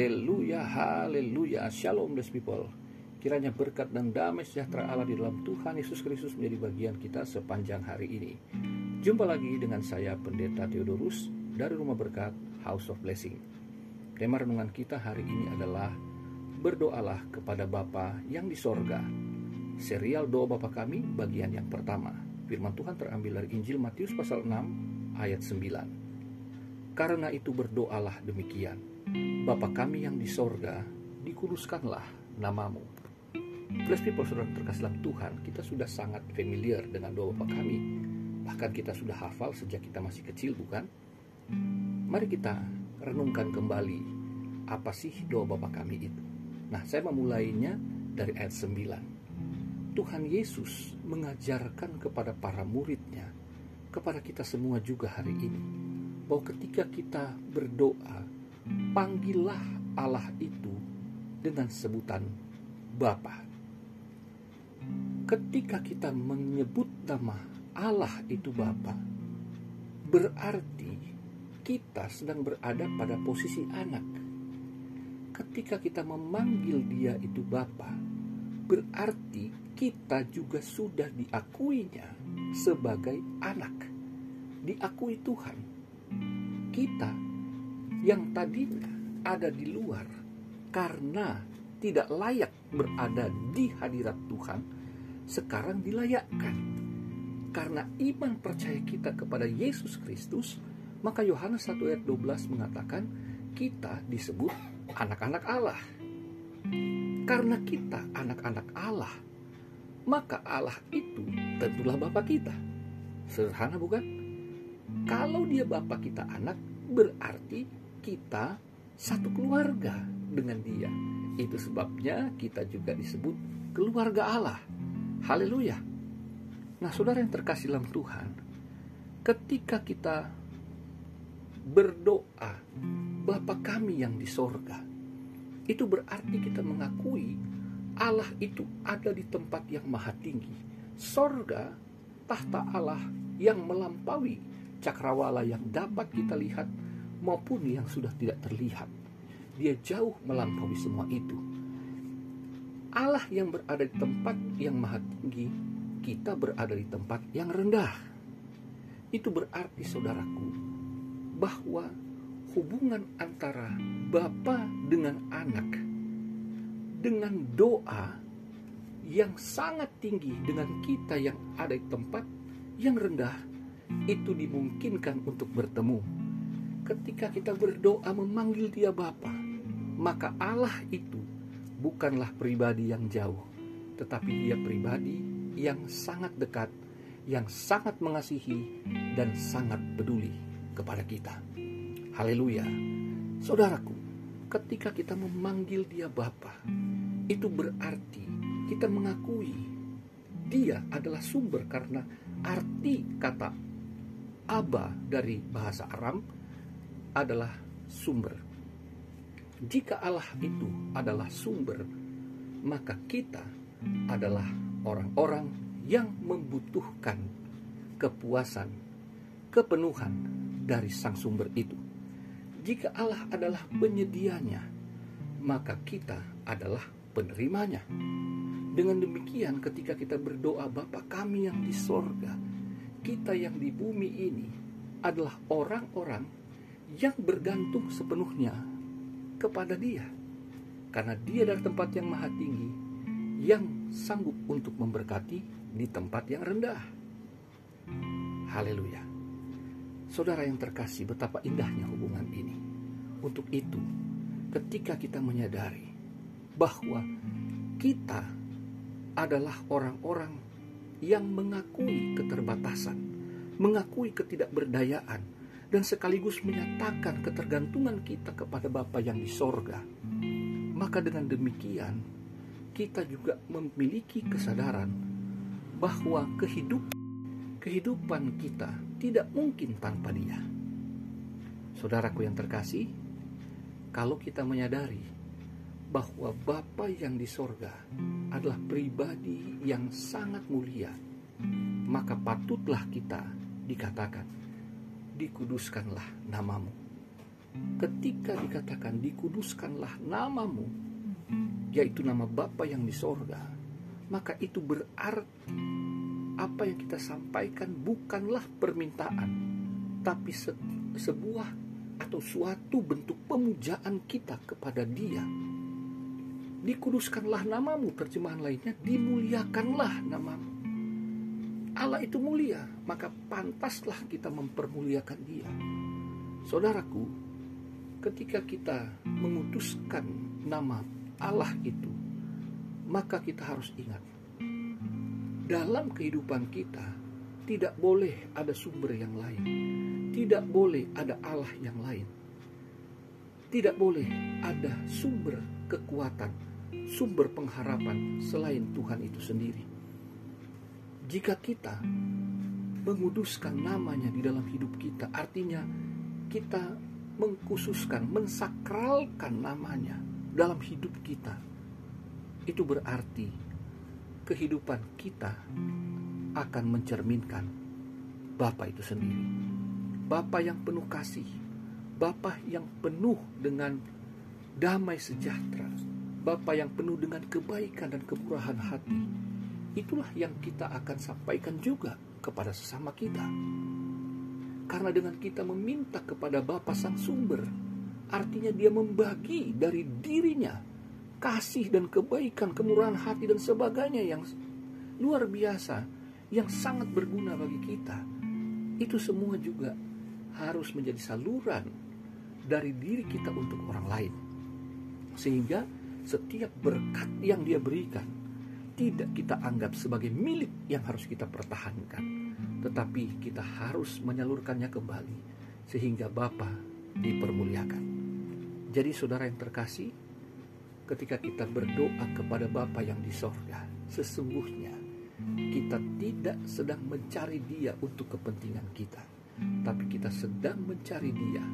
Haleluya, haleluya. Shalom blessed people. Kiranya berkat dan damai sejahtera Allah di dalam Tuhan Yesus Kristus menjadi bagian kita sepanjang hari ini. Jumpa lagi dengan saya Pendeta Theodorus dari Rumah Berkat House of Blessing. Tema renungan kita hari ini adalah Berdoalah kepada Bapa yang di sorga. Serial Doa Bapa Kami bagian yang pertama. Firman Tuhan terambil dari Injil Matius pasal 6 ayat 9. Karena itu berdoalah demikian. Bapa kami yang di sorga, dikuduskanlah namamu. Blessed people saudara terkasih dalam Tuhan, kita sudah sangat familiar dengan doa Bapa kami. Bahkan kita sudah hafal sejak kita masih kecil, bukan? Mari kita renungkan kembali apa sih doa Bapa kami itu. Nah, saya memulainya dari ayat 9. Tuhan Yesus mengajarkan kepada para muridnya, kepada kita semua juga hari ini, bahwa ketika kita berdoa, panggillah Allah itu dengan sebutan Bapa ketika kita menyebut nama Allah itu Bapa, berarti kita sedang berada pada posisi anak. Ketika kita memanggil dia itu Bapa, berarti kita juga sudah diakuinya sebagai anak. Diakui Tuhan. Kita yang tadinya ada di luar karena tidak layak berada di hadirat Tuhan, sekarang dilayakkan. Karena iman percaya kita kepada Yesus Kristus, maka Yohanes 1 ayat 12 mengatakan kita disebut anak-anak Allah. Karena kita anak-anak Allah, maka Allah itu tentulah Bapak kita. Sederhana bukan? Kalau dia Bapak kita anak, berarti kita satu keluarga dengan dia. Itu sebabnya kita juga disebut keluarga Allah. Haleluya. Nah, saudara yang terkasih dalam Tuhan, ketika kita berdoa, Bapa kami yang di sorga, itu berarti kita mengakui Allah itu ada di tempat yang maha tinggi. Sorga, tahta Allah yang melampaui cakrawala yang dapat kita lihat maupun yang sudah tidak terlihat. Dia jauh melampaui semua itu Allah yang berada di tempat yang maha tinggi, kita berada di tempat yang rendah. Itu berarti saudaraku bahwa hubungan antara bapa dengan anak dengan doa yang sangat tinggi dengan kita yang ada di tempat yang rendah itu dimungkinkan untuk bertemu. Ketika kita berdoa memanggil dia Bapa, maka Allah itu bukanlah pribadi yang jauh, tetapi dia pribadi yang sangat dekat, yang sangat mengasihi, dan sangat peduli kepada kita. Haleluya. Saudaraku, ketika kita memanggil dia Bapa, itu berarti kita mengakui dia adalah sumber karena arti kata Aba dari bahasa Aram adalah sumber jika Allah itu adalah sumber, maka kita adalah orang-orang yang membutuhkan kepuasan, kepenuhan dari sang sumber itu. Jika Allah adalah penyedianya, maka kita adalah penerimanya. Dengan demikian ketika kita berdoa Bapa kami yang di sorga, kita yang di bumi ini adalah orang-orang yang bergantung sepenuhnya kepada Dia, karena Dia dari tempat yang maha tinggi yang sanggup untuk memberkati di tempat yang rendah. Haleluya. Saudara yang terkasih, betapa indahnya hubungan ini. Untuk itu, ketika kita menyadari bahwa kita adalah orang-orang yang mengakui keterbatasan, mengakui ketidakberdayaan, dan sekaligus menyatakan ketergantungan kita kepada Bapa yang di sorga, maka dengan demikian kita juga memiliki kesadaran bahwa kehidupan kehidupan kita tidak mungkin tanpa Dia. Saudaraku yang terkasih, kalau kita menyadari bahwa Bapa yang di sorga adalah pribadi yang sangat mulia, maka patutlah kita dikatakan dikuduskanlah namamu. ketika dikatakan dikuduskanlah namamu, yaitu nama Bapa yang di sorga, maka itu berarti apa yang kita sampaikan bukanlah permintaan, tapi se sebuah atau suatu bentuk pemujaan kita kepada Dia. Dikuduskanlah namamu, terjemahan lainnya, dimuliakanlah namamu. Allah itu mulia, maka pantaslah kita mempermuliakan Dia. Saudaraku, ketika kita memutuskan nama Allah itu, maka kita harus ingat, dalam kehidupan kita tidak boleh ada sumber yang lain, tidak boleh ada Allah yang lain, tidak boleh ada sumber kekuatan, sumber pengharapan selain Tuhan itu sendiri. Jika kita menguduskan namanya di dalam hidup kita, artinya kita mengkhususkan, mensakralkan namanya dalam hidup kita, itu berarti kehidupan kita akan mencerminkan Bapa itu sendiri. Bapa yang penuh kasih, Bapa yang penuh dengan damai sejahtera, Bapa yang penuh dengan kebaikan dan kemurahan hati. Itulah yang kita akan sampaikan juga kepada sesama kita. Karena dengan kita meminta kepada Bapa Sang Sumber, artinya dia membagi dari dirinya kasih dan kebaikan, kemurahan hati dan sebagainya yang luar biasa, yang sangat berguna bagi kita. Itu semua juga harus menjadi saluran dari diri kita untuk orang lain. Sehingga setiap berkat yang dia berikan tidak kita anggap sebagai milik yang harus kita pertahankan tetapi kita harus menyalurkannya kembali sehingga Bapa dipermuliakan. Jadi saudara yang terkasih, ketika kita berdoa kepada Bapa yang di sorga, sesungguhnya kita tidak sedang mencari dia untuk kepentingan kita, tapi kita sedang mencari dia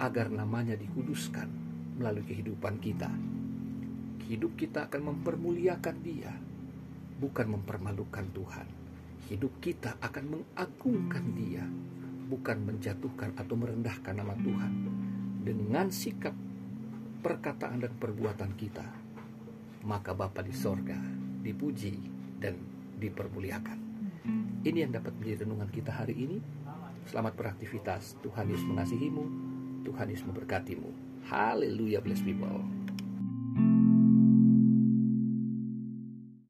agar namanya dikuduskan melalui kehidupan kita. Hidup kita akan mempermuliakan dia, bukan mempermalukan Tuhan hidup kita akan mengagungkan Dia, bukan menjatuhkan atau merendahkan nama Tuhan dengan sikap perkataan dan perbuatan kita. Maka Bapa di sorga dipuji dan dipermuliakan. Ini yang dapat menjadi renungan kita hari ini. Selamat beraktivitas. Tuhan Yesus mengasihimu. Tuhan Yesus memberkatimu. Haleluya bless people.